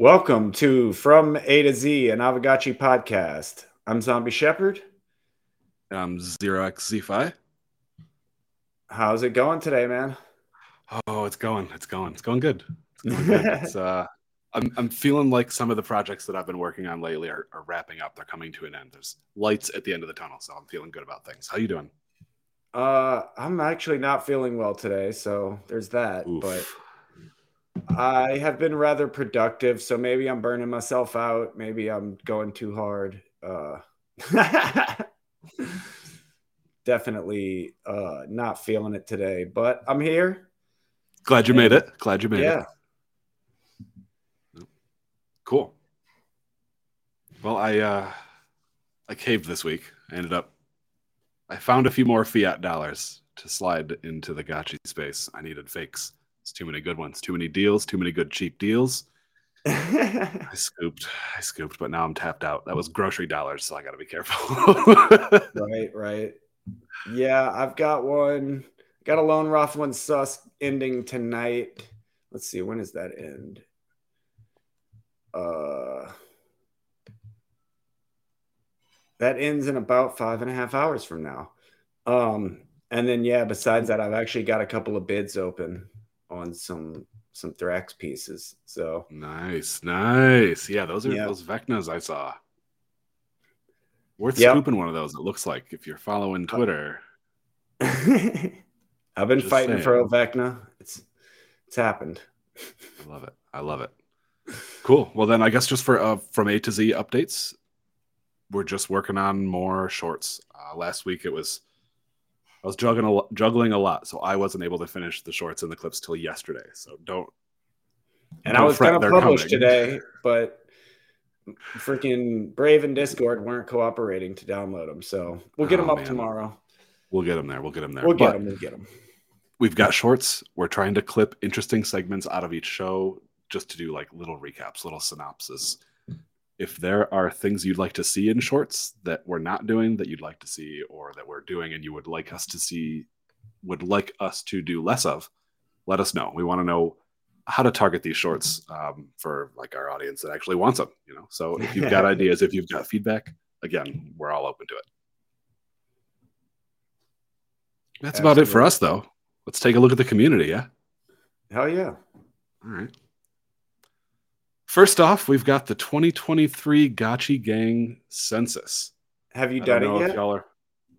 Welcome to From A to Z, an Aavegotchi podcast. I'm Zombie Shepherd. I'm Xerox XZ5. How's it going today, man? Oh, it's going. It's going. It's going good. It's going good. it's, uh, I'm, I'm feeling like some of the projects that I've been working on lately are, are wrapping up. They're coming to an end. There's lights at the end of the tunnel, so I'm feeling good about things. How you doing? Uh, I'm actually not feeling well today, so there's that. Oof. But I have been rather productive, so maybe I'm burning myself out. Maybe I'm going too hard. Uh, definitely uh, not feeling it today, but I'm here. Glad you made it. Glad you made yeah. it. Cool. Well, I uh, I caved this week. I ended up I found a few more fiat dollars to slide into the gotchi space. I needed fakes. It's too many good ones, too many deals, too many good cheap deals. I scooped, I scooped, but now I'm tapped out. That was grocery dollars, so I got to be careful. right, right. Yeah, I've got one. Got a lone rough one sus ending tonight. Let's see, when does that end? Uh, that ends in about five and a half hours from now. Um, and then yeah, besides that, I've actually got a couple of bids open on some some Thrax pieces. So nice, nice. Yeah, those are those Vecnas I saw. Worth yep. scooping one of those. It looks like if you're following uh, Twitter. I've been fighting saying. for a Vecna. It's it's happened. I love it. I love it. Cool. Well, then I guess just for uh, from A to Z updates, we're just working on more shorts. Uh, last week it was I was juggling a, juggling a lot, so I wasn't able to finish the shorts and the clips till yesterday. So don't. And don't I was going to publish coming. today, but freaking Brave and Discord weren't cooperating to download them. So we'll get oh, them up man. tomorrow. We'll get them there. We'll get them there. We'll get them. We'll get them. We've got shorts. We're trying to clip interesting segments out of each show just to do like little recaps, little synopsis if there are things you'd like to see in shorts that we're not doing that you'd like to see or that we're doing and you would like us to see would like us to do less of let us know. We want to know how to target these shorts um, for like our audience that actually wants them you know? So if you've got ideas if you've got feedback again we're all open to it. That's Absolutely. about it for us though. Let's take a look at the community yeah? Hell yeah. All right First off, we've got the 2023 Gotchi Gang census. Have you done it yet? Y'all are...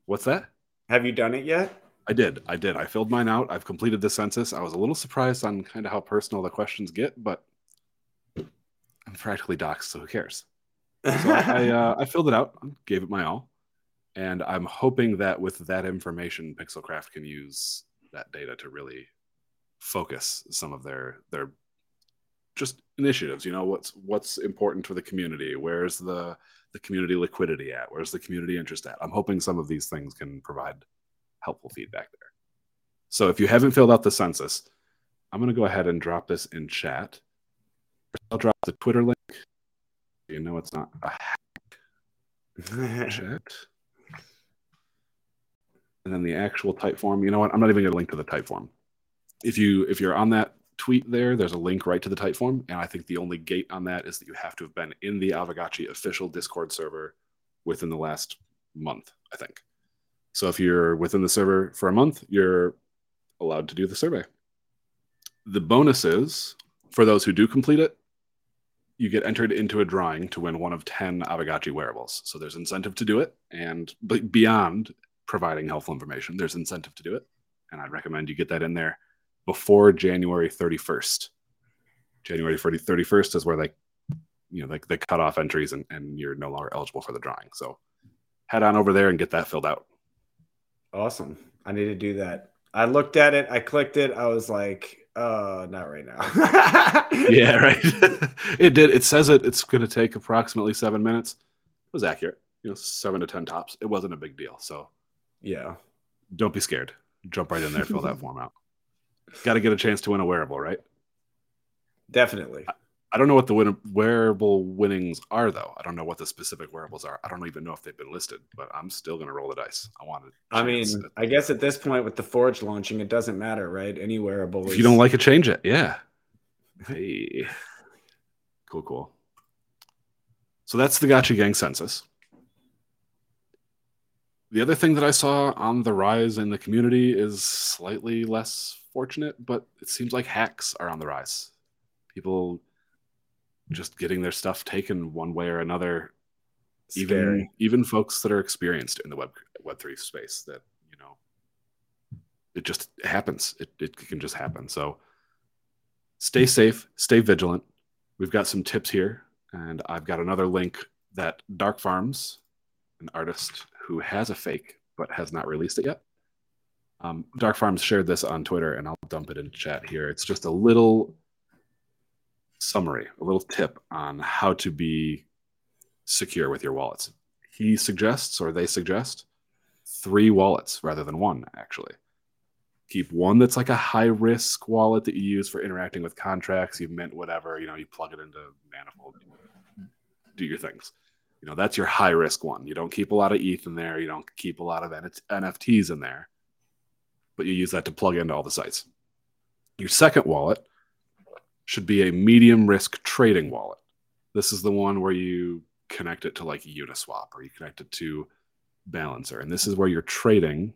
What's that? Have you done it yet? I did. I did. I filled mine out. I've completed the census. I was a little surprised on kind of how personal the questions get, but I'm practically doxxed, so who cares? So I, I, uh, I filled it out, gave it my all, and I'm hoping that with that information, Pixelcraft can use that data to really focus some of their their just initiatives you know what's what's important for the community where's the the community liquidity at where's the community interest at? I'm hoping some of these things can provide helpful feedback there. So if you haven't filled out the census i'm going to go ahead and drop this in chat. I'll drop the twitter link. You know it's not a hack. Chat and then the actual Typeform. You know what? I'm not even going to link to the Typeform. If you if you're on that tweet there, there's a link right to the Typeform. And I think the only gate on that is that you have to have been in the Aavegotchi official Discord server within the last month, I think. So if you're within the server for a month, you're allowed to do the survey. The bonus is for those who do complete it, you get entered into a drawing to win one of 10 Aavegotchi wearables. So there's incentive to do it. And beyond providing helpful information, there's incentive to do it. And I'd recommend you get that in there before January 31st. January 31st is where they, you know, like they cut off entries and, and you're no longer eligible for the drawing. So head on over there and get that filled out. Awesome. I need to do that. I looked at it, I clicked it, I was like, uh, not right now. yeah, right. it did. It says it. It's going to take approximately seven minutes. It was accurate. You know, seven to ten tops. It wasn't a big deal. So, yeah, don't be scared. Jump right in there, fill that form out. Got to get a chance to win a wearable, right? Definitely. I, I don't know what the win- wearable winnings are, though. I don't know what the specific wearables are. I don't even know if they've been listed, but I'm still going to roll the dice. I want it. I mean, I guess at this point with the Forge launching, it doesn't matter, right? Any wearable. If is... you don't like it, change it. Yeah. Hey. Cool, cool. So that's the Gotchi Gang census. The other thing that I saw on the rise in the community is slightly less fortunate, but it seems like hacks are on the rise. People just getting their stuff taken one way or another. Scary. Even even folks that are experienced in the web web three space that you know it just happens. It it can just happen. So stay mm-hmm. safe, stay vigilant. We've got some tips here, and I've got another link that Dark Farms, an artist who has a fake but has not released it yet. Um, Dark Farms shared this on Twitter, and I'll dump it in chat here. It's just a little summary, a little tip on how to be secure with your wallets. He suggests, or they suggest, three wallets rather than one, actually. Keep one that's like a high risk wallet that you use for interacting with contracts. You mint whatever, you know, you plug it into Manifold, do your things you know that's your high risk one you don't keep a lot of eth in there you don't keep a lot of nfts in there but you use that to plug into all the sites your second wallet should be a medium risk trading wallet this is the one where you connect it to like uniswap or you connect it to balancer and this is where you're trading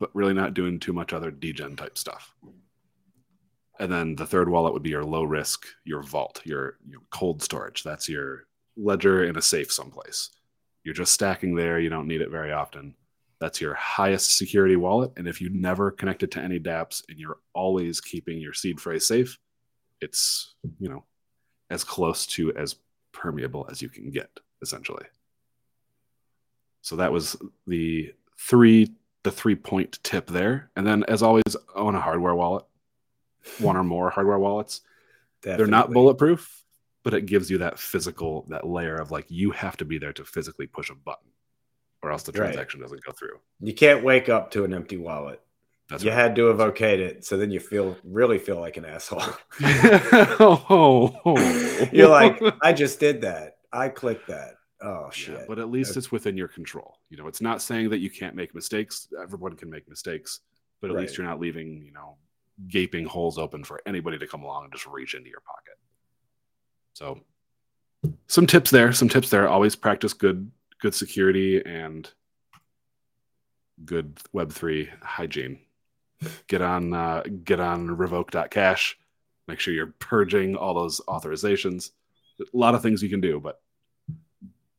but really not doing too much other degen type stuff and then the third wallet would be your low risk your vault your, your cold storage that's your ledger in a safe someplace. You're just stacking there. You don't need it very often. That's your highest security wallet. And if you never connect it to any dApps and you're always keeping your seed phrase safe, it's, you know, as close to as permeable as you can get, essentially. So that was the three the three point tip there. And then as always, own a hardware wallet. One or more hardware wallets. Definitely. They're not bulletproof but it gives you that physical that layer of like you have to be there to physically push a button or else the transaction right. doesn't go through. You can't wake up to an empty wallet. That's you right. had to have okayed it so then you feel really feel like an asshole. Oh, you're like i just did that. I clicked that. Oh shit. yeah, but at least it's within your control. You know it's not saying that you can't make mistakes. Everyone can make mistakes but at right. least you're not leaving you know gaping holes open for anybody to come along and just reach into your pocket. So some tips there, some tips there. Always practice good good security and good web3 hygiene. Get on uh, get on revoke.cash. Make sure you're purging all those authorizations. A lot of things you can do, but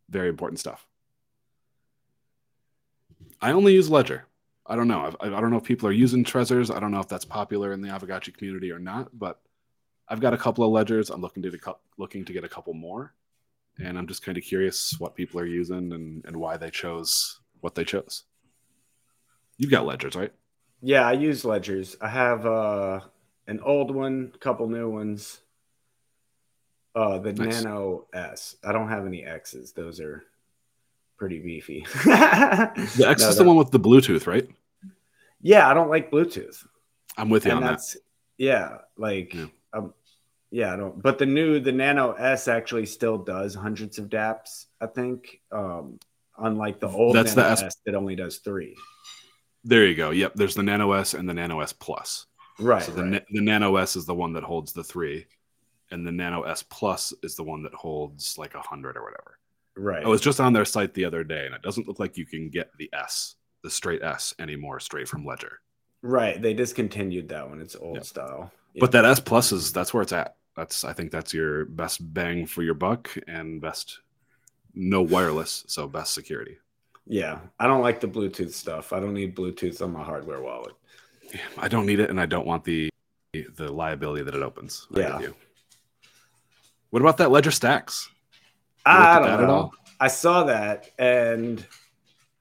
very important stuff. I only use Ledger. I don't know. I, I don't know if people are using Trezors. I don't know if that's popular in the Aavegotchi community or not, but I've got a couple of ledgers. I'm looking to looking to get a couple more, and I'm just kind of curious what people are using and, and why they chose what they chose. You've got ledgers, right? Yeah, I use ledgers. I have uh, an old one, a couple new ones. Uh, the nice. Nano S. I don't have any X's. Those are pretty beefy. the X no, is the one with the Bluetooth, right? Yeah, I don't like Bluetooth. I'm with you and on that. Yeah, like yeah. Yeah, I don't. But the new the Nano S actually still does hundreds of DApps. I think, um, unlike the old That's Nano the S-, S that only does three. There you go. Yep. There's the Nano S and the Nano S Plus. Right. So the right. the Nano S is the one that holds the three, and the Nano S Plus is the one that holds like a hundred or whatever. Right. I was just on their site the other day, and it doesn't look like you can get the S, the straight S, anymore, straight from Ledger. Right. They discontinued that one. It's old yep. style. Yep. But that S Plus is that's where it's at that's I think that's your best bang for your buck and best no wireless, so best security. Yeah, I don't like the Bluetooth stuff. I don't need Bluetooth on my hardware wallet. I don't need it, and I don't want the the liability that it opens. Yeah. What about that Ledger Stacks? I don't know. I saw that, and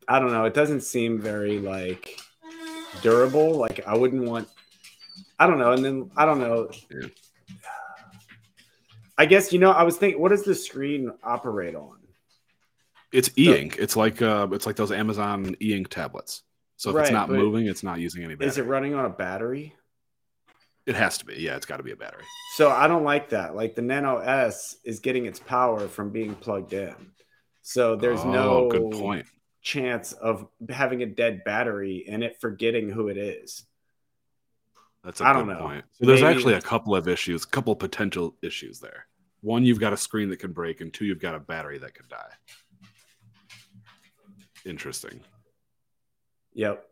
I don't know. It doesn't seem very like durable. Like I wouldn't want. I don't know. And then I don't know. Yeah. I guess you know. I was thinking, what does the screen operate on? It's e-ink. So, it's like uh, it's like those Amazon e-ink tablets. So if right, it's not moving, it's not using any battery. Is it running on a battery? It has to be. Yeah, it's got to be a battery. So I don't like that. Like the Nano S is getting its power from being plugged in. So there's oh, no good point. chance of having a dead battery and it forgetting who it is. That's a I good point. So there's Maybe. actually a couple of issues, a couple potential issues there. one, you've got a screen that can break, and two, you've got a battery that could die. Interesting. Yep.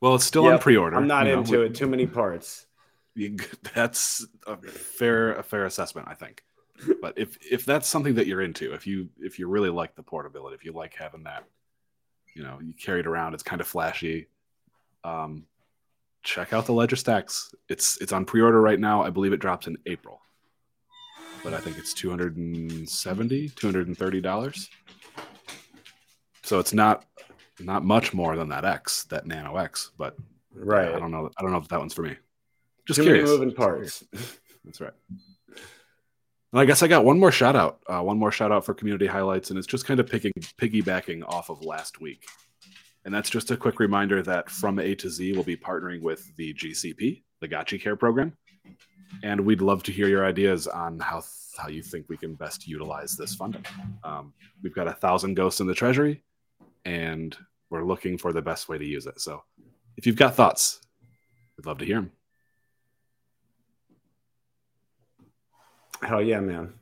Well, it's still yep. on pre-order. I'm not into know. it. Too many parts. That's a fair a fair assessment, I think. But if if that's something that you're into, if you if you really like the portability, if you like having that, you know, you carry it around, it's kind of flashy. Um, check out the Ledger Stacks. It's it's on pre-order right now. I believe it drops in April. But I think it's 270 $230. So it's not not much more than that X, that Nano X, but right. I don't know. I don't know if that one's for me. Just Too curious. moving parts. That's right. And I guess I got one more shout out. Uh, one more shout out for community highlights, and it's just kind of picking piggybacking off of last week. And that's just a quick reminder that from A to Z will be partnering with the GCP, the Gotchi Care program. And we'd love to hear your ideas on how how you think we can best utilize this funding. Um, we've got a thousand ghosts in the treasury, and we're looking for the best way to use it. So, if you've got thoughts, we'd love to hear them. Hell yeah, man.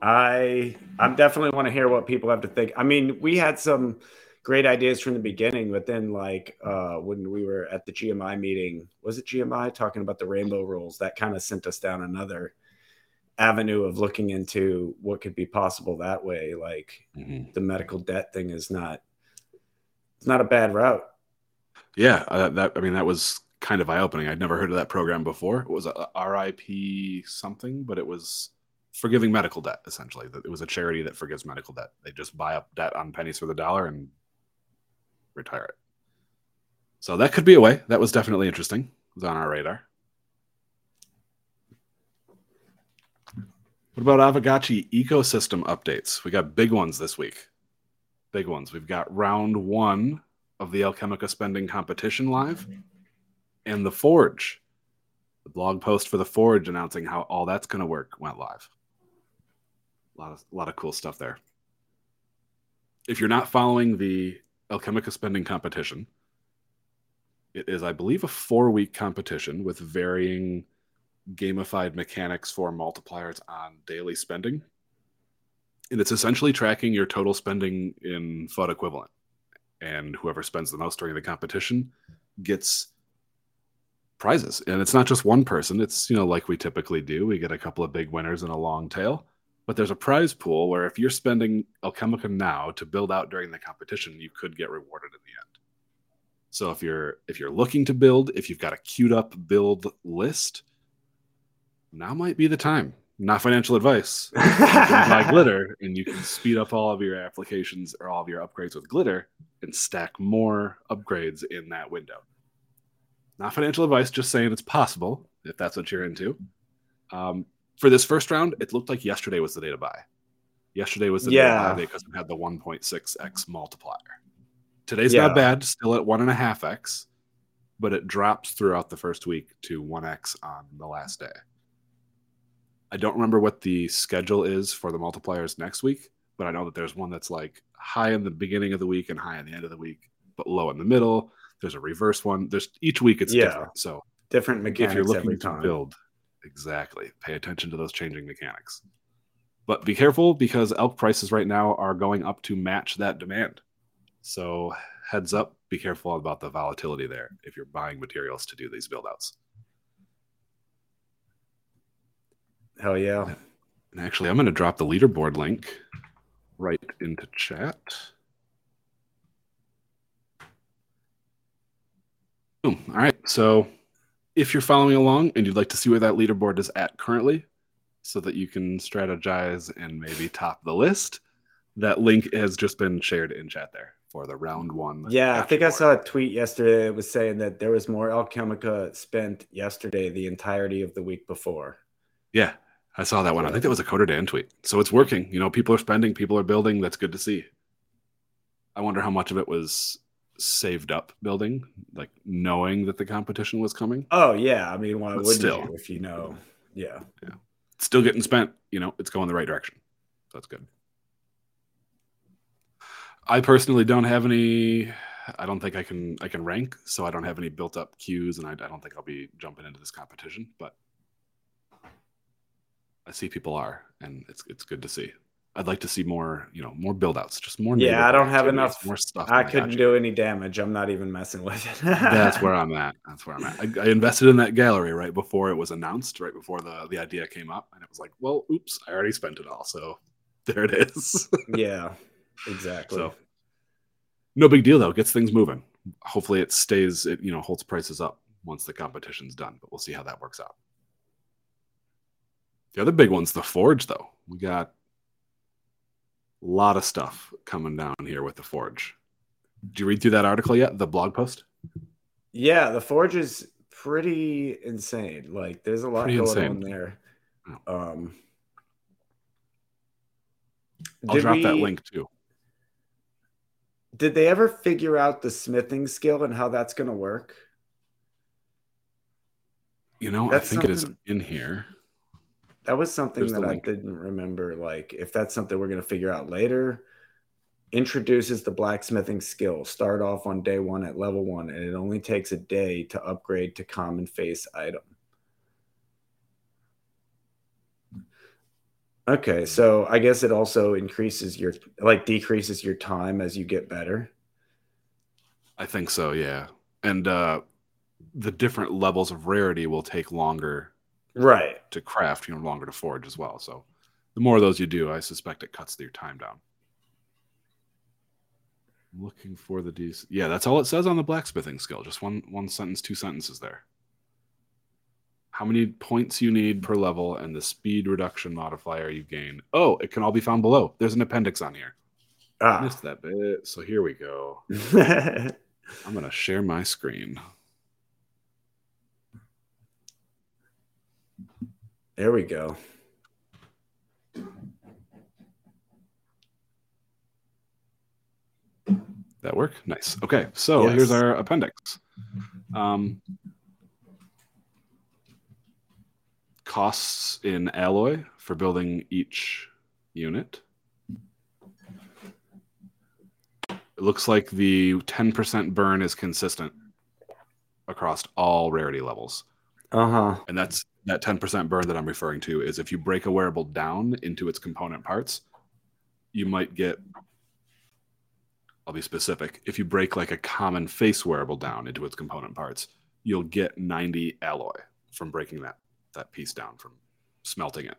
I I definitely want to hear what people have to think. I mean, we had some great ideas from the beginning, but then like uh when we were at the GMI meeting, was it GMI talking about the rainbow rules? That kind of sent us down another avenue of looking into what could be possible that way. Like mm-hmm. the medical debt thing is not it's not a bad route. Yeah, uh, that I mean that was kind of eye opening. I'd never heard of that program before. It was a, a RIP something, but it was forgiving medical debt essentially. It was a charity that forgives medical debt. They just buy up debt on pennies for the dollar and retire it. So that could be a way. That was definitely interesting. It was on our radar. What about Aavegotchi ecosystem updates? We got big ones this week. Big ones. We've got round one of the Alchemica spending competition live and the Forge. The blog post for the Forge announcing how all that's going to work went live. A lot of a lot of cool stuff there. If you're not following the Alchemica spending competition, it is, I believe, a four week competition with varying gamified mechanics for multipliers on daily spending. And it's essentially tracking your total spending in FUD equivalent. And whoever spends the most during the competition gets prizes. And it's not just one person, it's, you know, like we typically do. We get a couple of big winners and a long tail. But there's a prize pool where if you're spending Alchemica now to build out during the competition, you could get rewarded in the end. So if you're if you're looking to build, if you've got a queued up build list, now might be the time. Not financial advice. you can buy glitter and you can speed up all of your applications or all of your upgrades with glitter and stack more upgrades in that window. Not financial advice, just saying it's possible if that's what you're into. Um, for this first round, it looked like yesterday was the day to buy. Yesterday was the yeah. day to buy because it had the 1.6x multiplier. Today's yeah. not bad, still at one and a half x, but it drops throughout the first week to 1x on the last day. I don't remember what the schedule is for the multipliers next week, but I know that there's one that's like high in the beginning of the week and high in the end of the week, but low in the middle. There's a reverse one. There's each week it's yeah. different. So different mechanics. If you're looking to build, exactly, pay attention to those changing mechanics. But be careful because elk prices right now are going up to match that demand. So heads up, be careful about the volatility there if you're buying materials to do these build outs. Hell yeah. And actually, I'm going to drop the leaderboard link right into chat. Boom. All right. So if you're following along and you'd like to see where that leaderboard is at currently, so that you can strategize and maybe top the list, that link has just been shared in chat there for the round one. Yeah, I think board. I saw a tweet yesterday that was saying that there was more Alchemica spent yesterday the entirety of the week before. Yeah, I saw that one. I think that was a Coder Dan tweet. So it's working. You know, people are spending, people are building. That's good to see. I wonder how much of it was saved up building, like knowing that the competition was coming. Oh yeah, I mean, why wouldn't still, you if you know? Yeah, yeah, still getting spent. You know, it's going the right direction. So that's good. I personally don't have any. I don't think I can. I can rank, so I don't have any built up queues, and I, I don't think I'll be jumping into this competition. But I see people are, and it's it's good to see. I'd like to see more, you know, more build outs, just more. Yeah, I don't have enough more stuff. I couldn't do any damage. I'm not even messing with it. That's where I'm at. That's where I'm at. I, I, invested in that gallery right before it was announced, right before the the idea came up, and it was like, well, oops, I already spent it all. So there it is. yeah, exactly. So no big deal though. Gets things moving. Hopefully, it stays. It you know holds prices up once the competition's done, but we'll see how that works out. The other big one's the Forge, though. We got lot of stuff coming down here with the Forge. Did you read through that article yet? The blog post? Yeah, the Forge is pretty insane. Like, there's a lot pretty going insane. on there. Oh. Um, I'll drop we, that link too. Did they ever figure out the smithing skill and how that's going to work? You know, that's I think it is in here. That was something There's that I didn't remember. Like, if that's something we're going to figure out later, introduces the blacksmithing skill. Start off on day one at level one, and it only takes a day to upgrade to common face item. Okay, so I guess it also increases your like decreases your time as you get better. I think so, yeah. And uh the different levels of rarity will take longer right to craft, you know, longer to forge as well. So the more of those you do, I suspect it cuts your time down. looking for the D. Yeah, that's all it says on the blacksmithing skill. Just one one sentence, two sentences there. How many points you need per level and the speed reduction modifier you gain. Oh, it can all be found below. There's an appendix on here. Ah. I missed that bit. So here we go. I'm gonna share my screen. There we go. That work? Nice. Okay, so yes. here's our appendix. Um, costs in alloy for building each unit. It looks like the 10% burn is consistent across all rarity levels. Uh huh. And that's that 10% burn that I'm referring to is if you break a wearable down into its component parts, you might get I'll be specific. If you break like a common face wearable down into its component parts, you'll get 90 alloy from breaking that that piece down from smelting it.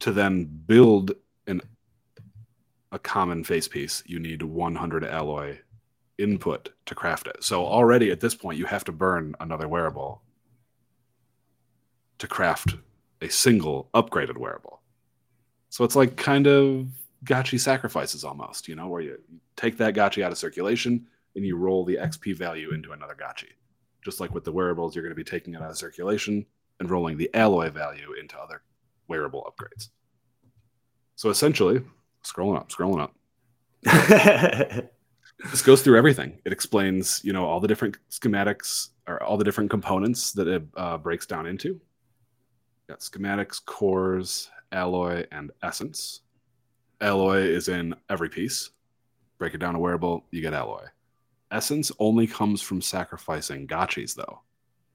To then build an a common face piece, you need 100 alloy input to craft it. So already at this point you have to burn another wearable to craft a single upgraded wearable. So it's like kind of gotchi sacrifices almost, you know, where you take that gotchi out of circulation and you roll the XP value into another gotchi. Just like with the wearables, you're going to be taking it out of circulation and rolling the alloy value into other wearable upgrades. So essentially, scrolling up, scrolling up. this goes through everything. It explains, you know, all the different schematics or all the different components that it uh, breaks down into got schematics, cores, alloy, and essence. Alloy is in every piece. Break it down to wearable, you get alloy. Essence only comes from sacrificing gotchis, though,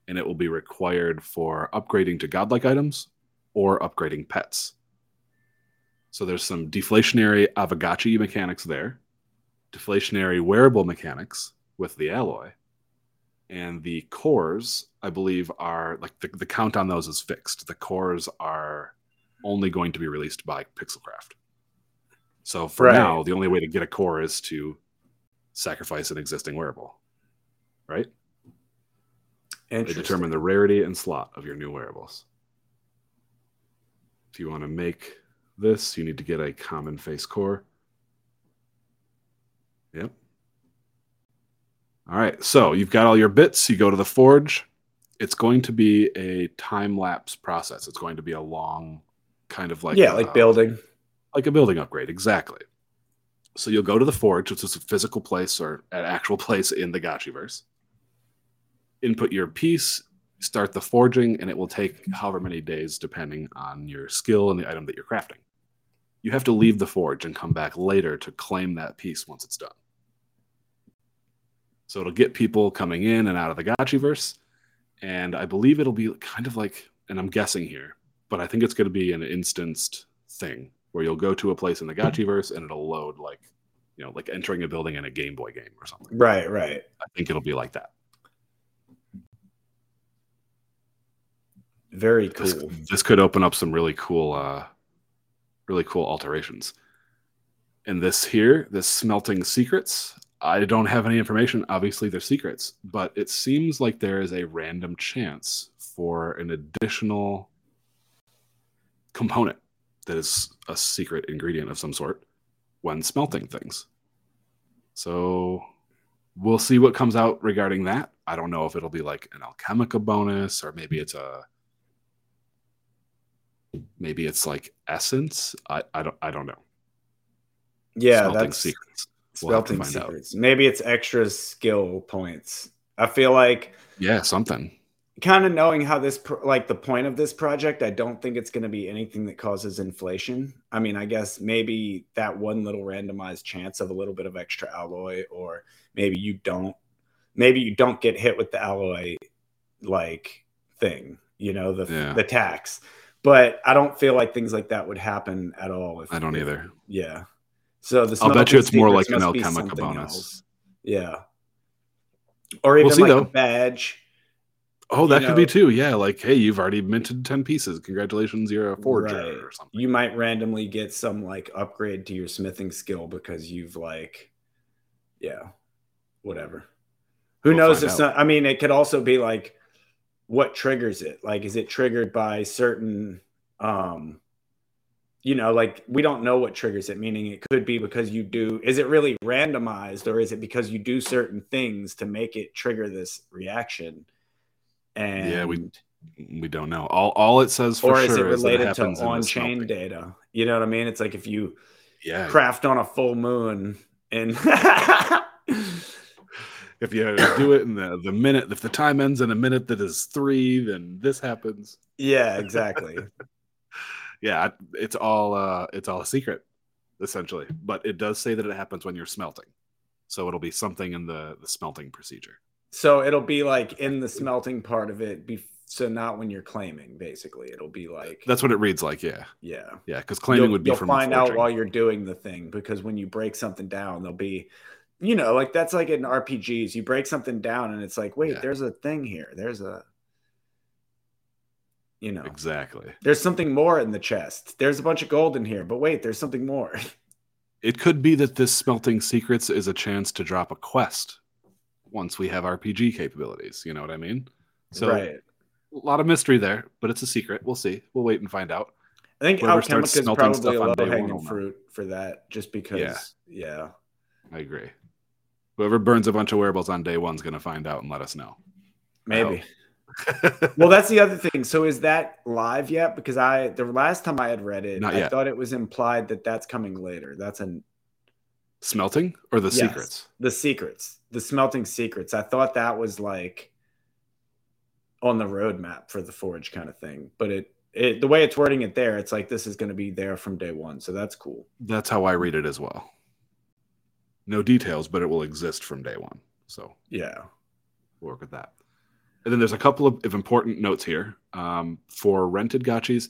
and it will be required for upgrading to godlike items or upgrading pets. So there's some deflationary Aavegotchi mechanics there, deflationary wearable mechanics with the alloy, and the cores i believe are like the, the count on those is fixed. The cores are only going to be released by pixelcraft. So for right. now the only way to get a core is to sacrifice an existing wearable right? They determine the rarity and slot of your new wearables. If you want to make this you need to get a common face core. Yep. All right, so you've got all your bits. You go to the forge. It's going to be a time lapse process. It's going to be a long, kind of like yeah, like uh, building, like a building upgrade. Exactly. So you'll go to the forge, which is a physical place or an actual place in the Gotchiverse. Input your piece, start the forging, and it will take however many days depending on your skill and the item that you're crafting. You have to leave the forge and come back later to claim that piece once it's done. So it'll get people coming in and out of the Gotchiverse. And I believe it'll be kind of like, and I'm guessing here, but I think it's going to be an instanced thing where you'll go to a place in the Gotchiverse and it'll load like, you know, like entering a building in a Game Boy game or something. Right, right. I think it'll be like that. Very cool. This, this could open up some really cool, uh, really cool alterations. And this here, this smelting secrets, I don't have any information. Obviously, they're secrets, but it seems like there is a random chance for an additional component that is a secret ingredient of some sort when smelting things. So we'll see what comes out regarding that. I don't know if it'll be like an Alchemica bonus or maybe it's a maybe it's like essence. I, I don't I don't know. Yeah, smelting that's secrets. We'll secrets. Out. Maybe it's extra skill points. I feel like yeah, something. Kind of knowing how this like the point of this project, I don't think it's going to be anything that causes inflation. I mean, I guess maybe that one little randomized chance of a little bit of extra alloy, or maybe you don't, maybe you don't get hit with the alloy like thing, you know, the yeah. the tax. But I don't feel like things like that would happen at all. If, I don't either. Yeah. So the I'll bet you it's more like an Alchemica bonus. Else. Yeah. Or even we'll see, like though. a badge. Oh, that could know. be too. Yeah, like hey, you've already minted ten pieces. Congratulations, you're a forger right. or something. You might randomly get some like upgrade to your smithing skill because you've like, yeah, whatever. Who we'll knows if some, I mean, it could also be like, what triggers it? Like, is it triggered by certain um you know, like we don't know what triggers it, meaning it could be because you do, is it really randomized or is it because you do certain things to make it trigger this reaction? And yeah, we we don't know. All all it says for or is it related is to on chain data? You know what I mean? It's like if you yeah craft on a full moon and if you do it in the, the minute if the time ends in a minute that is three, then this happens. Yeah, exactly yeah, it's all uh, it's all a secret essentially, but it does say that it happens when you're smelting, so it'll be something in the the smelting procedure. So it'll be like in the smelting part of it. Be so not when you're claiming. Basically, it'll be like that's what it reads like. Yeah, yeah, yeah. Because claiming you'll, would be you'll from find out while you're doing the thing. Because when you break something down, there'll be you know, like that's like in RPGs, you break something down and it's like, wait, yeah. there's a thing here. There's a you know. Exactly. There's something more in the chest. There's a bunch of gold in here but wait there's something more. It could be that this smelting secrets is a chance to drop a quest once we have rpg capabilities you know what i mean? So right. a lot of mystery there but it's a secret. We'll see. We'll wait and find out. I think alchemica is probably a low-hanging fruit for that just because yeah. yeah i agree. Whoever burns a bunch of wearables on day one's going to find out and let us know. Maybe well, that's the other thing. So is that live yet? Because I the last time I had read it, Not I yet. thought it was implied that that's coming later. That's an smelting or the yes, secrets. The secrets, the smelting secrets. I thought that was like on the roadmap for the forge kind of thing, but it it the way it's wording it there, it's like this is going to be there from day one. So that's cool. That's how I read it as well. No details, but it will exist from day one. So yeah, we'll work with that. And then there's a couple of, of important notes here um, for rented gotchis.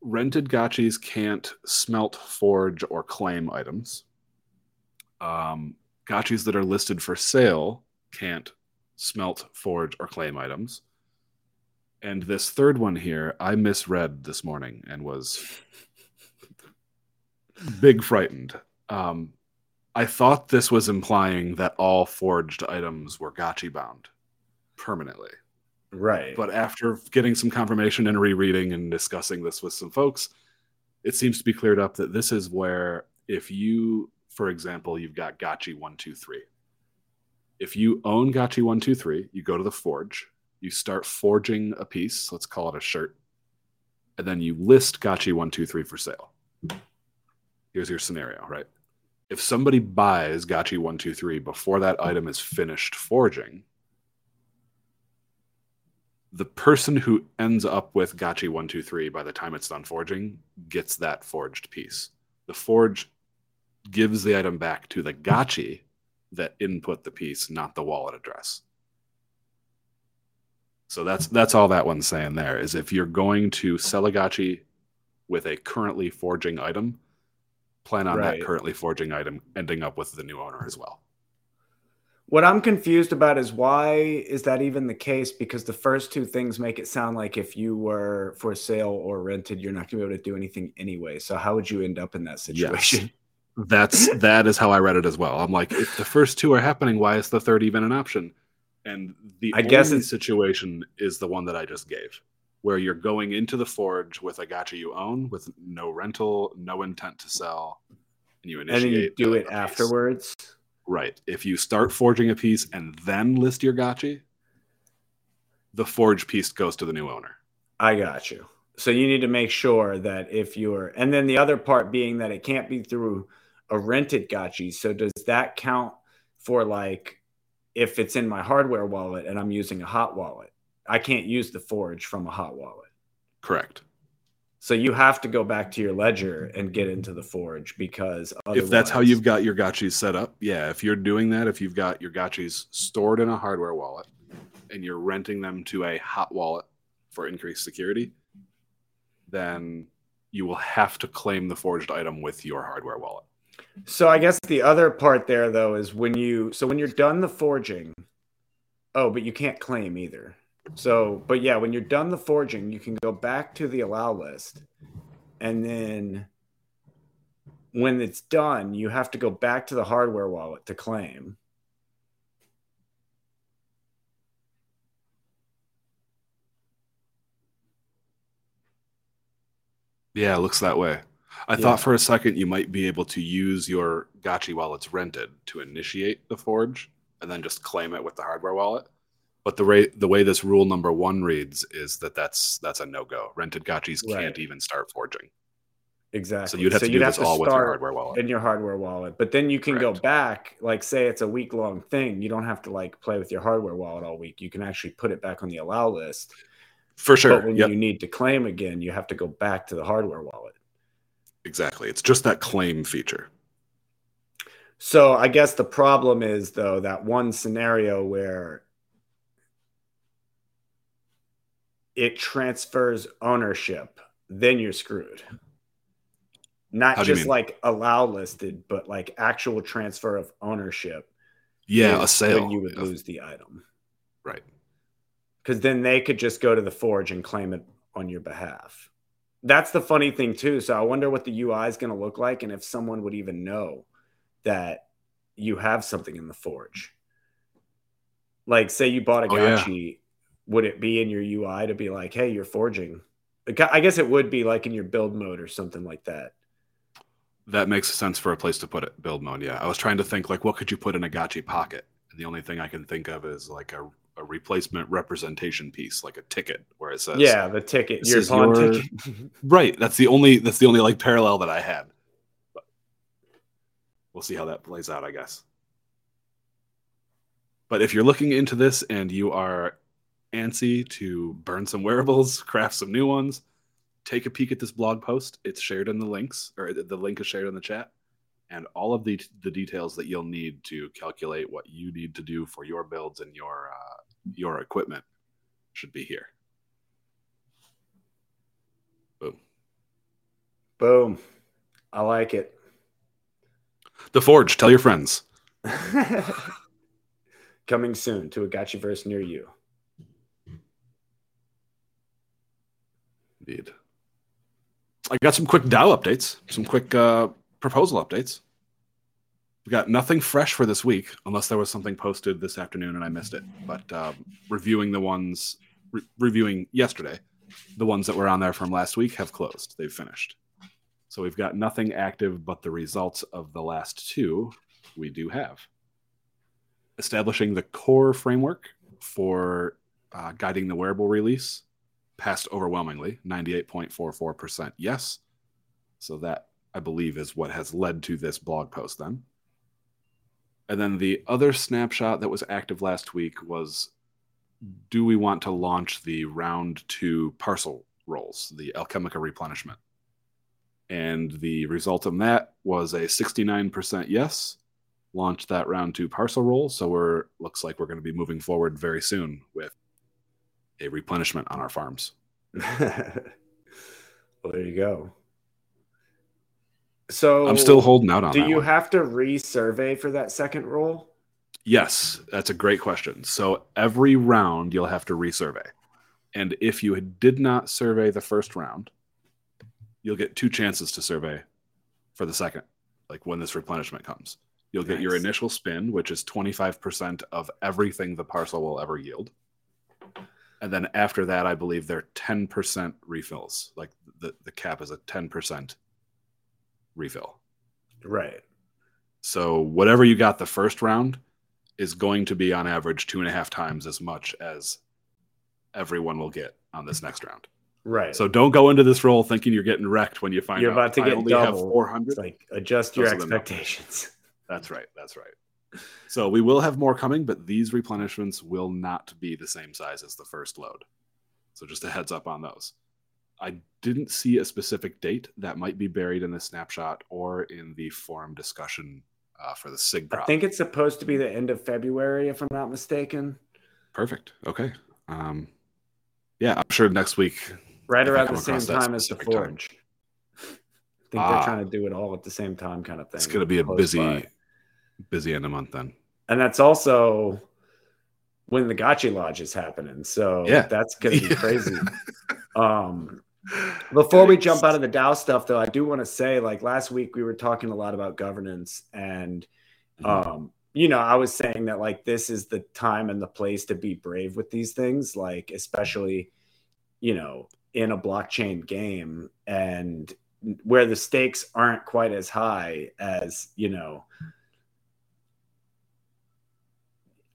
Rented gotchis can't smelt, forge, or claim items. Um, gotchis that are listed for sale can't smelt, forge, or claim items. And this third one here, I misread this morning and was big frightened. Um, I thought this was implying that all forged items were gotchi bound permanently. Right. But after getting some confirmation and rereading and discussing this with some folks, it seems to be cleared up that this is where if you, for example, you've got Gotchi 123. If you own Gotchi 123, you go to the forge, you start forging a piece, let's call it a shirt, and then you list Gotchi 123 for sale. Here's your scenario, right? If somebody buys Gotchi 123 before that item is finished forging, the person who ends up with Gotchi 123 by the time it's done forging gets that forged piece. The forge gives the item back to the Gotchi that input the piece, not the wallet address. So that's that's all that one's saying there is if you're going to sell a gotchi with a currently forging item, plan on right. that currently forging item ending up with the new owner as well. What I'm confused about is why is that even the case? Because the first two things make it sound like if you were for sale or rented, you're not going to be able to do anything anyway. So how would you end up in that situation? Yes. That's that is how I read it as well. I'm like, if the first two are happening, why is the third even an option? And the I guess the situation is the one that I just gave, where you're going into the forge with a gotchi you own, with no rental, no intent to sell, and you initiate. And you do it afterwards. Right. If you start forging a piece and then list your gotchi, the forge piece goes to the new owner. I got you. So you need to make sure that if you're, and then the other part being that it can't be through a rented gotchi. So does that count for like if it's in my hardware wallet and I'm using a hot wallet? I can't use the forge from a hot wallet. Correct. So you have to go back to your ledger and get into the forge because if that's how you've got your gotchis set up, yeah. If you're doing that, if you've got your gotchis stored in a hardware wallet and you're renting them to a hot wallet for increased security, then you will have to claim the forged item with your hardware wallet. So I guess the other part there though is when you so when you're done the forging, oh, but you can't claim either. So, but yeah, when you're done the forging, you can go back to the allow list. And then when it's done, you have to go back to the hardware wallet to claim. Yeah, it looks that way. I yeah. thought for a second you might be able to use your Gotchi while it's rented to initiate the forge and then just claim it with the hardware wallet. But the way the way this rule number one reads is that that's that's a no go. Rented gotchis right. can't even start forging. Exactly. So you'd have so to do this all with your hardware wallet. In your hardware wallet, but then you can Correct. go back. Like, say it's a week long thing. You don't have to like play with your hardware wallet all week. You can actually put it back on the allow list. For sure. But when yep. you need to claim again, you have to go back to the hardware wallet. Exactly. It's just that claim feature. So I guess the problem is though that one scenario where it transfers ownership, then you're screwed. Not just like allow listed, but like actual transfer of ownership. Yeah, a sale. When you would lose the item. Right. Because then they could just go to the forge and claim it on your behalf. That's the funny thing too. So I wonder what the UI is going to look like, and if someone would even know that you have something in the forge. Like, say you bought a oh, gotchi yeah would it be in your UI to be like, hey, you're forging? I guess it would be like in your build mode or something like that. That makes sense for a place to put it. Build mode, yeah. I was trying to think like, what could you put in a Gotchi pocket? And the only thing I can think of is like a, a replacement representation piece, like a ticket, where it says, "Yeah, the ticket, your pawn your... ticket." right. That's the only. That's the only like parallel that I had. But we'll see how that plays out, I guess. But if you're looking into this and you are antsy to burn some wearables, craft some new ones, take a peek at this blog post. It's shared in the links, or the link is shared in the chat, and all of the the details that you'll need to calculate what you need to do for your builds and your uh, your equipment should be here. Boom. Boom. I like it. The Forge. Tell your friends. Coming soon to a Gotchiverse near you. Indeed. I got some quick DAO updates, some quick uh, proposal updates. We got nothing fresh for this week, unless there was something posted this afternoon and I missed it. But um, reviewing the ones, re- reviewing yesterday, the ones that were on there from last week have closed. They've finished. So we've got nothing active but the results of the last two we do have. Establishing the core framework for uh, guiding the wearable release passed overwhelmingly 98.44% yes. So that, I believe, is what has led to this blog post then. And then the other snapshot that was active last week was do we want to launch the round two parcel rolls, the Alchemica replenishment? And the result of that was a 69% yes. Launched that round two parcel roll. So we're looks like we're going to be moving forward very soon with a replenishment on our farms. well, there you go. So I'm still holding out on. Do you one. have to resurvey for that second roll? Yes, that's a great question. So every round you'll have to resurvey, and if you did not survey the first round, you'll get two chances to survey for the second, like when this replenishment comes. You'll get nice. your initial spin, which is 25% of everything the parcel will ever yield. And then after that, I believe they're 10% refills. Like the, the cap is a 10% refill. Right. So whatever you got the first round is going to be on average two and a half times as much as everyone will get on this next round. Right. So don't go into this role thinking you're getting wrecked when you find you're about to get only double. have 400. like adjust your expectations. That's right. That's right. So we will have more coming, but these replenishments will not be the same size as the first load. So just a heads up on those. I didn't see a specific date that might be buried in the snapshot or in the forum discussion uh, for the SIG. Prop. I think it's supposed to be the end of February, if I'm not mistaken. Perfect. Okay. Um, yeah, I'm sure next week. Right around the same time as the Forge. Time. I think ah, they're trying to do it all at the same time, kind of thing. It's going to be a busy, by. Busy end of month then. And that's also when the Gotchi Lodge is happening. So yeah. that's going to be crazy. um, before we jump out of the DAO stuff, though, I do want to say, like last week, we were talking a lot about governance, and mm-hmm. um, you know, I was saying that like this is the time and the place to be brave with these things, like especially, you know, in a blockchain game and where the stakes aren't quite as high as you know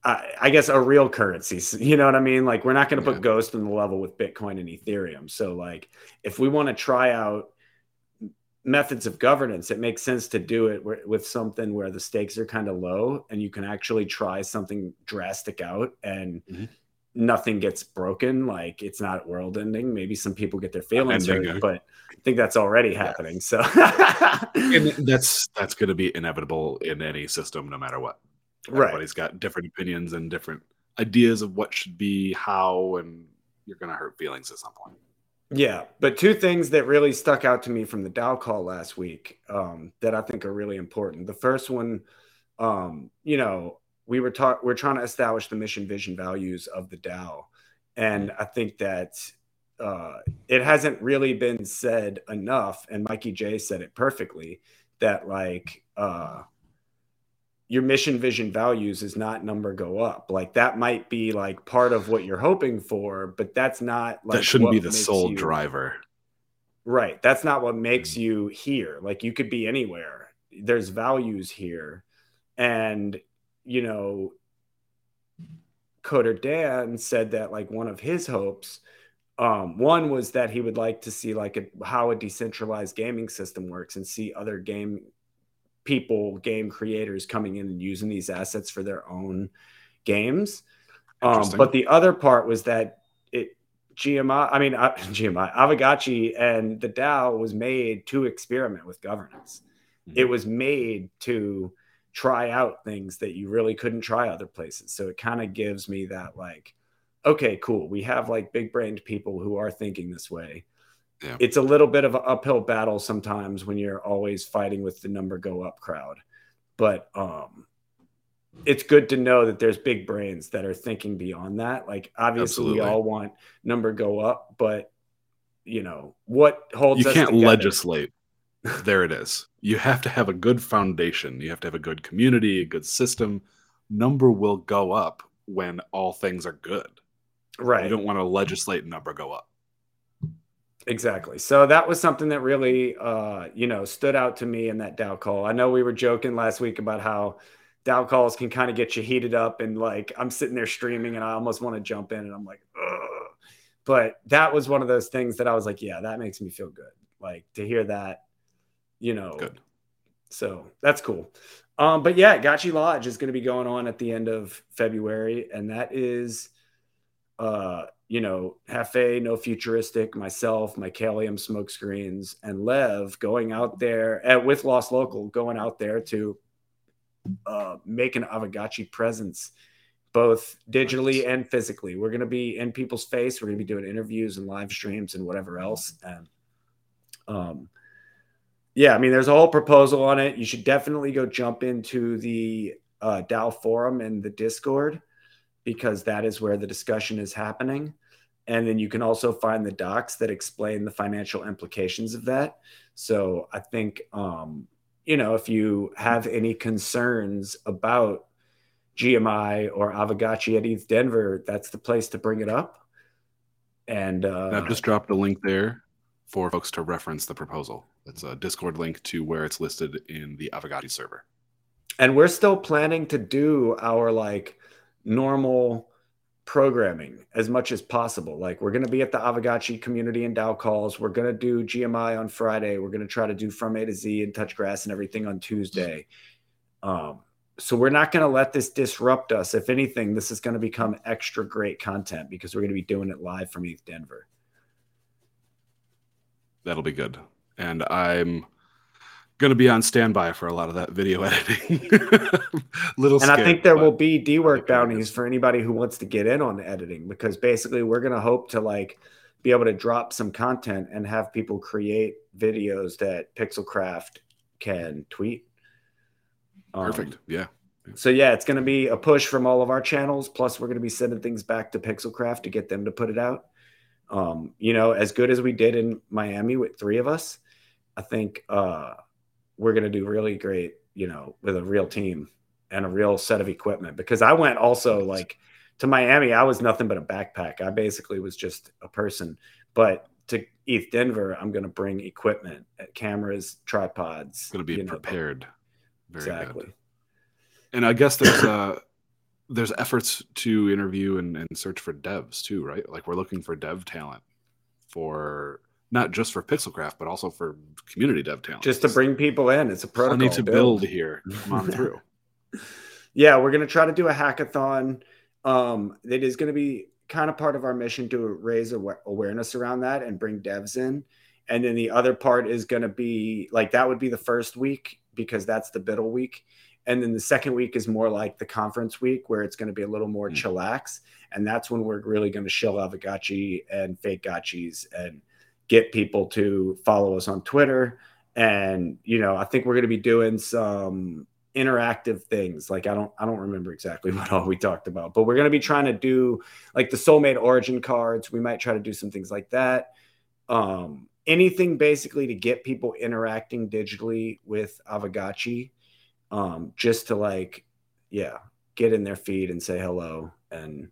I, guess a real currency. You know what I mean? Like we're not going to put Ghost in the level with Bitcoin and Ethereum. So like if we want to try out methods of governance, it makes sense to do it with something where the stakes are kind of low and you can actually try something drastic out and mm-hmm. nothing gets broken. Like it's not world ending. Maybe some people get their feelings hurt, but I think that's already happening. So that's that's going to be inevitable in any system, no matter what. Everybody's right. got different opinions and different ideas of what should be how, and you're going to hurt feelings at some point. Yeah, but two things that really stuck out to me from the DAO call last week um, that I think are really important. The first one, um, you know, we were talking, we're trying to establish the mission, vision, values of the DAO, and I think that uh, it hasn't really been said enough. And Mikey J said it perfectly that like uh, your mission vision values is not number go up. Like that might be like part of what you're hoping for but that's not like that shouldn't be the sole you, driver. Right. That's not what makes mm. you here. Like you could be anywhere. There's values here. And you know Coderdan said that like one of his hopes um, one was that he would like to see like a, how a decentralized gaming system works and see other game people, game creators coming in and using these assets for their own games. Um, but the other part was that it GMI, I mean uh, GMI, Aavegotchi and the DAO was made to experiment with governance. Mm-hmm. It was made to try out things that you really couldn't try other places. So it kind of gives me that like, okay, cool. We have like big brained people who are thinking this way yeah. it's a little bit of an uphill battle sometimes when you're always fighting with the number go up crowd. But um, it's good to know that there's big brains that are thinking beyond that. Like obviously Absolutely. we all want number go up, but you know what holds you can't together? legislate. there it is. You have to have a good foundation. You have to have a good community, a good system. Number will go up when all things are good. Right. You don't want to legislate number go up. Exactly. So that was something that really, uh, you know, stood out to me in that DAO call. I know we were joking last week about how DAO calls can kind of get you heated up, and like I'm sitting there streaming, and I almost want to jump in, and I'm like, Ugh. but that was one of those things that I was like, yeah, that makes me feel good. Like to hear that, you know. Good. So that's cool. Um, but yeah, Gotchi Lodge is going to be going on at the end of February, and that is uh you know, Hefe, No Futuristic, myself, Mycelium Smokescreens, and Lev going out there at, with Lost Local, going out there to uh, make an Aavegotchi presence both digitally and physically. We're going to be in people's face. We're going to be doing interviews and live streams and whatever else. And um, yeah, I mean, there's a whole proposal on it. You should definitely go jump into the uh, DAO forum and the Discord because that is where the discussion is happening. And then you can also find the docs that explain the financial implications of that. So I think, um, you know, if you have any concerns about GMI or Aavegotchi at ETH Denver, that's the place to bring it up. And uh, I've just dropped a link there for folks to reference the proposal. It's a Discord link to where it's listed in the Aavegotchi server. And we're still planning to do our like normal programming as much as possible. Like we're going to be at the Aavegotchi community and DAO calls. We're going to do GMI on Friday. We're going to try to do from A to Z and touch grass and everything on Tuesday. Um, so we're not going to let this disrupt us. If anything, this is going to become extra great content because we're going to be doing it live from ETH Denver. That'll be good. And I'm going to be on standby for a lot of that video editing. Little and I think there will be Dework bounties for anybody who wants to get in on the editing because basically we're going to hope to like be able to drop some content and have people create videos that Pixelcraft can tweet Perfect. Um, yeah. So yeah, it's going to be a push from all of our channels. Plus, we're going to be sending things back to Pixelcraft to get them to put it out. Um, you know, as good as we did in Miami with three of us, I think uh, we're going to do really great. You know, with a real team and a real set of equipment. Because I went also like to Miami, I was nothing but a backpack. I basically was just a person. But to ETH Denver, I'm going to bring equipment, cameras, tripods. Going to be prepared. Know, very exactly. Good. And I guess there's uh there's efforts to interview and, and search for devs too, right? Like we're looking for dev talent for not just for Pixelcraft, but also for community dev talent. Just to bring people in. It's a protocol. I need to build, build here. Come on through. yeah, we're gonna try to do a hackathon. Um, it is gonna be kind of part of our mission to raise awareness around that and bring devs in. And then the other part is going to be like that would be the first week because that's the biddle week. And then the second week is more like the conference week where it's going to be a little more mm. chillax. And that's when we're really going to shill Aavegotchi and fake gotchis and get people to follow us on Twitter. And, you know, I think we're going to be doing some interactive things. Like I don't I don't remember exactly what all we talked about, but we're going to be trying to do like the soulmate origin cards. We might try to do some things like that. Um anything basically to get people interacting digitally with Aavegotchi, um, just to like, yeah, get in their feed and say hello. And,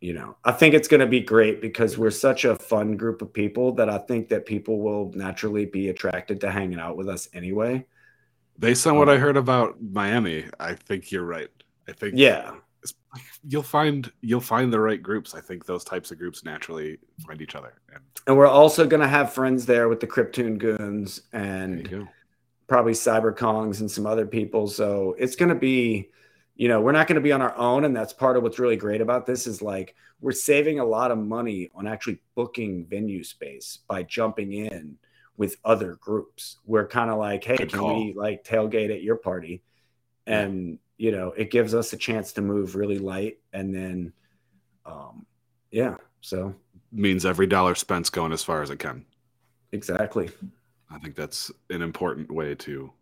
you know, I think it's going to be great because we're such a fun group of people that I think that people will naturally be attracted to hanging out with us anyway. Based on what um, I heard about Miami, I think you're right. I think yeah, you'll find you'll find the right groups. I think those types of groups naturally find each other. And, and we're also going to have friends there with the Cryptoon Goons and probably Cyber Kongs and some other people. So it's going to be, you know, we're not going to be on our own, and that's part of what's really great about this is like we're saving a lot of money on actually booking venue space by jumping in with other groups. We're kind of like, hey, Good can call. we like tailgate at your party? And you know, it gives us a chance to move really light. And then, um, yeah, so means every dollar spent's going as far as it can. Exactly. I think that's an important way to,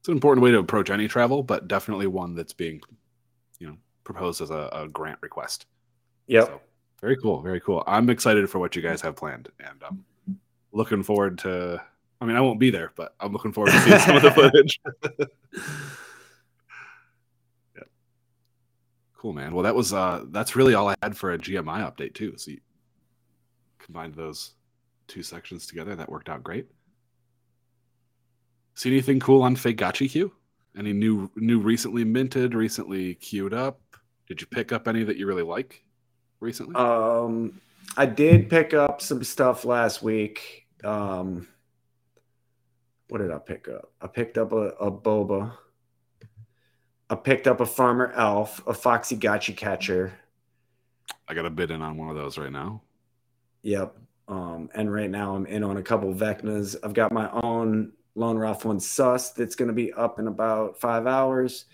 it's an important way to approach any travel, but definitely one that's being, proposed as a, a grant request. Yep. So, very cool. Very cool. I'm excited for what you guys have planned and um, looking forward to, I mean, I won't be there, but I'm looking forward to seeing some of the footage. Yeah. Cool, man. Well, that was uh, that's really all I had for a GMI update too. So you combined those two sections together. That worked out great. See anything cool on Fake Gotchi Q? Any new new recently minted, recently queued up? Did you pick up any that you really like recently? Um, I did pick up some stuff last week. Um, what did I pick up? I picked up a, a boba. I picked up a Farmer Elf, a Foxy Gotchi Catcher. I got a bid in on one of those right now. Yep. Um, and right now I'm in on a couple Vecnas. I've got my own Lone Rough One Sus that's going to be up in about five hours.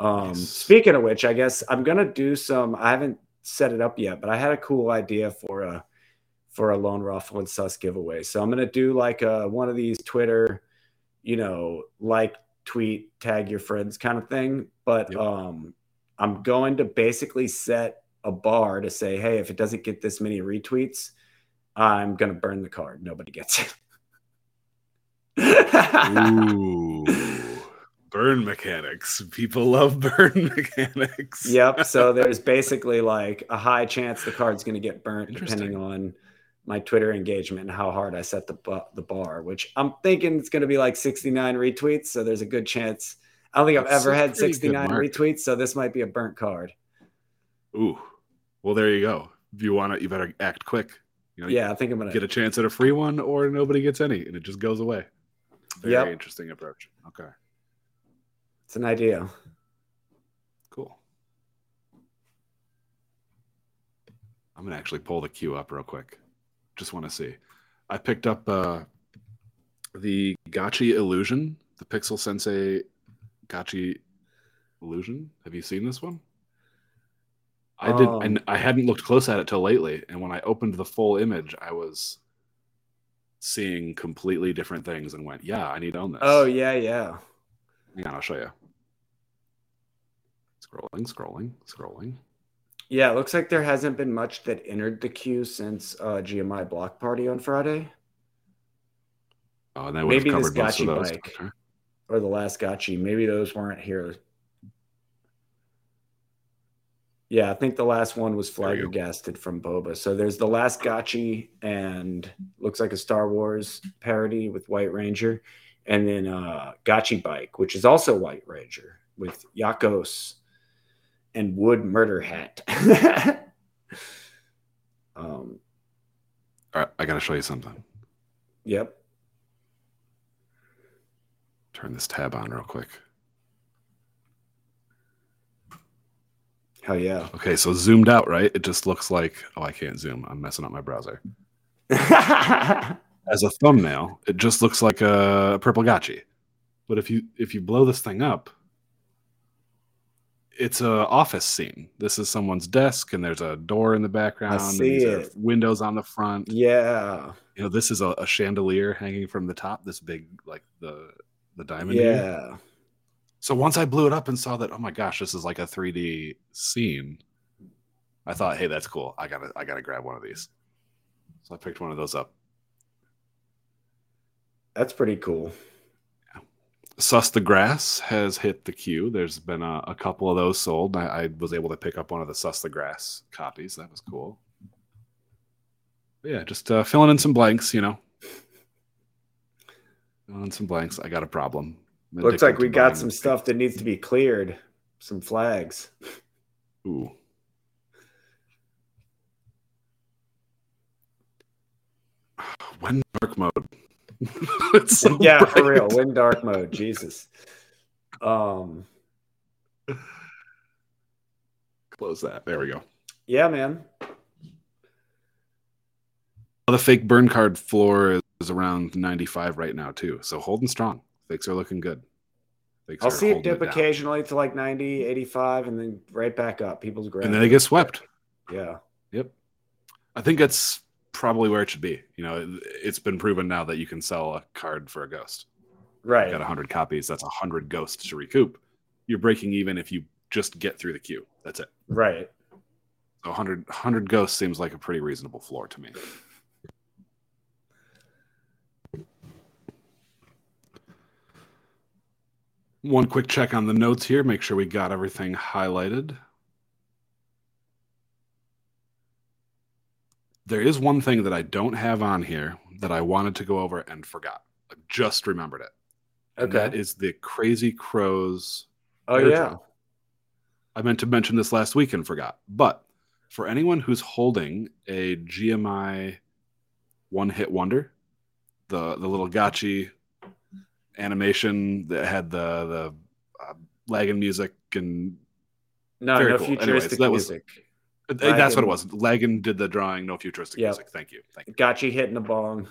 Um, nice. Speaking of which, I guess I'm gonna do some. I haven't set it up yet, but I had a cool idea for a for a lone ruffle and sus giveaway. So I'm gonna do like a one of these Twitter, you know, like tweet, tag your friends kind of thing. But yep. um, I'm going to basically set a bar to say, hey, if it doesn't get this many retweets, I'm gonna burn the card. Nobody gets it. Burn mechanics. People love burn mechanics. yep. So there's basically like a high chance the card's going to get burnt depending on my Twitter engagement and how hard I set the the bar. Which I'm thinking it's going to be like 69 retweets. So there's a good chance. I don't think That's I've ever had 69 retweets, so this might be a burnt card. Ooh, well there you go. If you want it, you better act quick. You know, yeah, I think I'm gonna get a chance at a free one, or nobody gets any, and it just goes away. Very yep. interesting approach. Okay. It's an idea. Cool. I'm gonna actually pull the queue up real quick. Just want to see. I picked up uh, the Gotchi Illusion, the Pixel Sensei Gotchi Illusion. Have you seen this one? I did. Um, I, I hadn't looked close at it till lately, and when I opened the full image, I was seeing completely different things and went, "Yeah, I need to own this." Oh yeah, yeah. Hang on, I'll show you. Scrolling, scrolling, scrolling. Yeah, it looks like there hasn't been much that entered the queue since uh, GMI Block Party on Friday. Oh, that maybe this Gotchi bike okay. or the last Gotchi. Maybe those weren't here yeah, I think the last one was flabbergasted from Boba. So there's the last Gotchi and looks like a Star Wars parody with White Ranger, and then uh, Gotchi Bike, which is also White Ranger with Yakos and Wood Murder Hat. um, All right, I got to show you something. Yep. Turn this tab on real quick. Hell yeah. Okay, so zoomed out, right? It just looks like oh, I can't zoom. I'm messing up my browser. As a thumbnail, it just looks like a purple gotchi. But if you if you blow this thing up, it's a office scene. This is someone's desk, and there's a door in the background. I see it. Windows on the front. Yeah. You know, this is a, a, chandelier hanging from the top. This big, like the the diamond. Yeah. Here. So once I blew it up and saw that, oh my gosh, this is like a 3D scene, I thought, hey, that's cool. I gotta I gotta grab one of these. So I picked one of those up. That's pretty cool. Sus the Grass has hit the queue. There's been a, a couple of those sold. I, I, was able to pick up one of the Sus the Grass copies. That was cool. But yeah, just uh, filling in some blanks, you know. filling in some blanks. I got a problem. Looks like we got some stuff that needs to be cleared. Some flags. Ooh. When dark mode. so yeah, bright. for real. When dark mode. Jesus. Um. Close that. There we go. Yeah, man. The fake burn card floor is around 95 right now too. So holding strong. Fakes are looking good. Fakes I'll see it dip it occasionally to like 90, 85, and then right back up. People's grab. And then they get swept. Yeah. Yep. I think that's probably where it should be. You know, it's been proven now that you can sell a card for a ghost. Right. You got 100 copies. That's 100 ghosts to recoup. You're breaking even if you just get through the queue. That's it. Right. So 100, 100 ghosts seems like a pretty reasonable floor to me. One quick check on the notes here, make sure we got everything highlighted. There is one thing that I don't have on here that I wanted to go over and forgot. I just remembered it. Okay. that is the Crazy Crows. Oh, yeah. I meant to mention this last week and forgot. But for anyone who's holding a GMI one hit wonder, the, the little Gotchi animation that had the the uh, lagging music and no, no cool. futuristic anyway, so that music. Was, Lagan. That's what it was. Lagan did the drawing, no futuristic yep. music. Thank you. Thank you. Got you hitting the bong.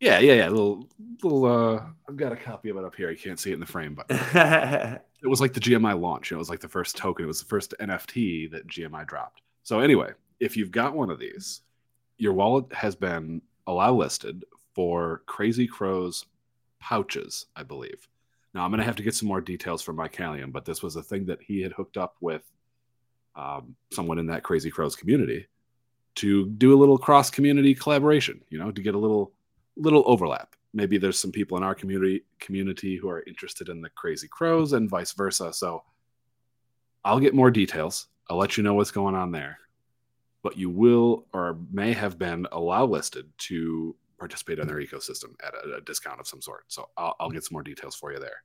Yeah, yeah, yeah. Little, little. Uh, I've got a copy of it up here. I can't see it in the frame, but it was like the GMI launch. It was like the first token. It was the first NFT that GMI dropped. So anyway, if you've got one of these, your wallet has been allow listed for Crazy Crow's pouches, I believe. Now I'm going to have to get some more details from Mycelium, but this was a thing that he had hooked up with um, someone in that Crazy Crows community to do a little cross community collaboration. You know, to get a little little overlap. Maybe there's some people in our community community who are interested in the Crazy Crows and vice versa. So I'll get more details. I'll let you know what's going on there. But you will or may have been allow listed to participate in their ecosystem at a, a discount of some sort. So I'll, I'll, get some more details for you there.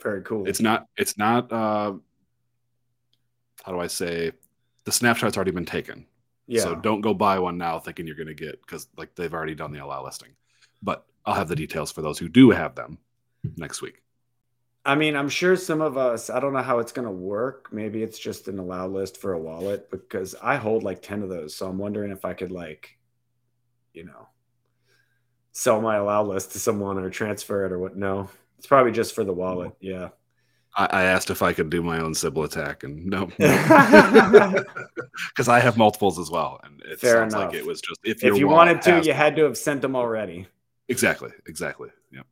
Very cool. It's not. It's not. Uh, how do I say? The snapshot's already been taken. Yeah. So don't go buy one now thinking you're going to get because like they've already done the allow listing. But I'll have the details for those who do have them next week. I mean, I'm sure some of us, I don't know how it's going to work. Maybe it's just an allow list for a wallet because I hold like 10 of those. So I'm wondering if I could, like, you know, sell my allow list to someone or transfer it or what. No, it's probably just for the wallet. Mm-hmm. Yeah. I, I asked if I could do my own Sybil attack, and no, because I have multiples as well. And it Fair sounds enough. like it was just if, if you wanted to, you had to have sent them already. Exactly. Exactly. Yeah.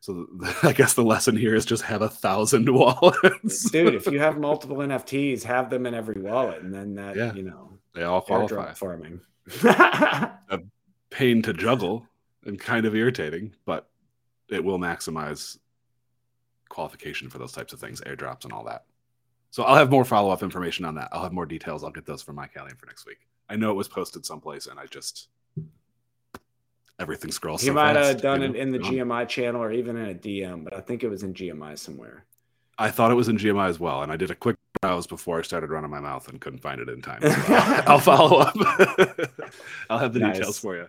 So the, I guess the lesson here is just have a thousand wallets. Dude, if you have multiple NFTs, have them in every wallet, and then that yeah, you know they all qualify. Farming. a pain to juggle and kind of irritating, but it will maximize qualification for those types of things, airdrops and all that. So I'll have more follow up information on that. I'll have more details. I'll get those from Mycelium for next week. I know it was posted someplace, and I just everything scrolls. He so might fast, have done it in the GMI channel or even in a DM, but I think it was in GMI somewhere. I thought it was in GMI as well, and I did a quick browse before I started running my mouth and couldn't find it in time. So I'll follow up. I'll have the nice. details for you.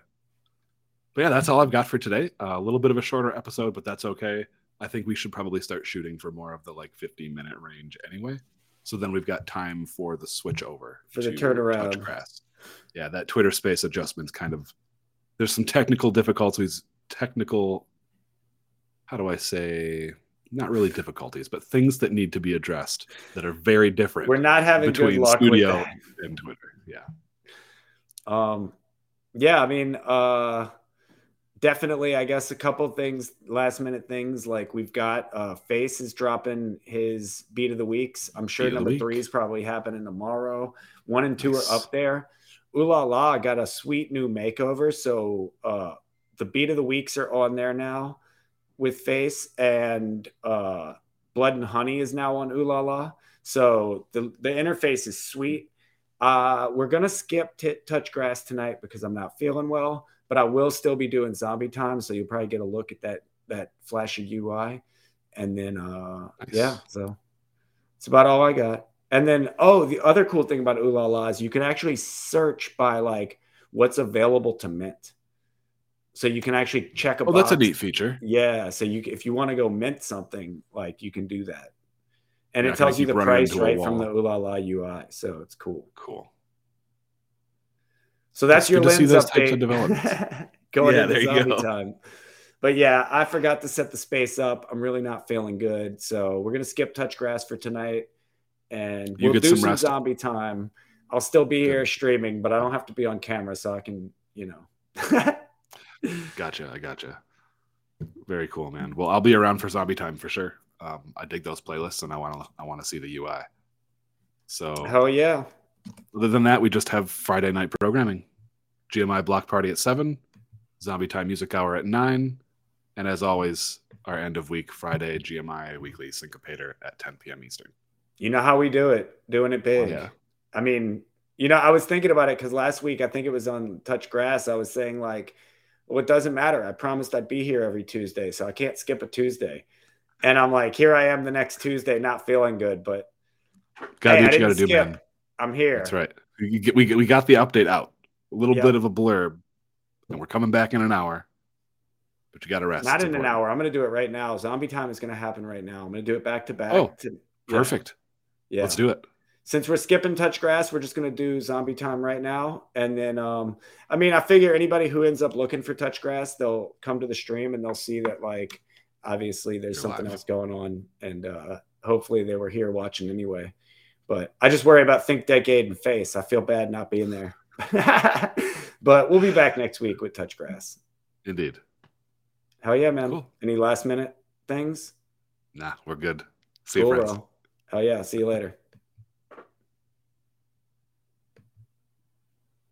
But yeah, that's all I've got for today. Uh, a little bit of a shorter episode, but that's okay. I think we should probably start shooting for more of the like 15 minute range anyway. So then we've got time for the switch over for the turnaround. Grass. Yeah, that Twitter space adjustments kind of there's some technical difficulties, technical how do I say not really difficulties, but things that need to be addressed that are very different. We're not having between studio and Twitter. Yeah. Um yeah, I mean uh definitely, I guess a couple things, last minute things like we've got uh Face is dropping his beat of the weeks. I'm sure beat number three is probably happening tomorrow. One and two nice. are up there. Ooh La La got a sweet new makeover. So uh the beat of the weeks are on there now with Face and uh Blood and Honey is now on Ooh La La. So the the interface is sweet. Uh, we're gonna skip t- touch grass tonight because I'm not feeling well but I will still be doing zombie time. So you'll probably get a look at that that flashy UI. And then uh nice. yeah, so it's about all I got. And then oh, the other cool thing about Ooh La La is you can actually search by like what's available to mint. So you can actually check a. Oh, box. that's a neat feature. Yeah. So you, if you want to go mint something, like you can do that, and it tells you the price right from the Ooh La La UI. So it's cool. Cool. So that's it's your lens update. Going yeah, into zombie go. time. But yeah, I forgot to set the space up. I'm really not feeling good, so we're gonna skip touch grass for tonight, and you we'll do some, some zombie time. I'll still be here streaming, but I don't have to be on camera, so I can, you know. gotcha. I gotcha. Very cool, man. Well, I'll be around for zombie time for sure. Um, I dig those playlists, and I want to. I want to see the UI. So hell yeah. Other than that, we just have Friday night programming. GMI Block Party at 7, Zombie Time Music Hour at 9, and as always, our end of week Friday GMI Weekly Syncopator at 10 p.m. Eastern. You know how we do it, doing it big. Yeah. I mean, you know, I was thinking about it because last week, I think it was on Touch Grass, I was saying, like, well, it doesn't matter. I promised I'd be here every Tuesday, so I can't skip a Tuesday. And I'm like, here I am the next Tuesday, not feeling good, but gotta hey, do what you gotta skip. do, man. I'm here. That's right. We, we, we got the update out. A little yep. bit of a blurb. And we're coming back in an hour. But you got to rest. Not in an hour. I'm going to do it right now. Zombie time is going to happen right now. I'm going to do it back to back. Oh, to, perfect. Yeah. Let's do it. since we're skipping touch grass, we're just gonna do zombie time right now. And then um, I mean, I figure anybody who ends up looking for touch grass, they'll come to the stream and they'll see that like obviously there's You're something live. else going on. And uh hopefully they were here watching anyway. But I just worry about Think Decade and Face. I feel bad not being there. but we'll be back next week with Touch Grass. Indeed. Hell yeah, man. Cool. Any last minute things? Nah, we're good. See cool, you, friends. Bro. Hell yeah. See you later.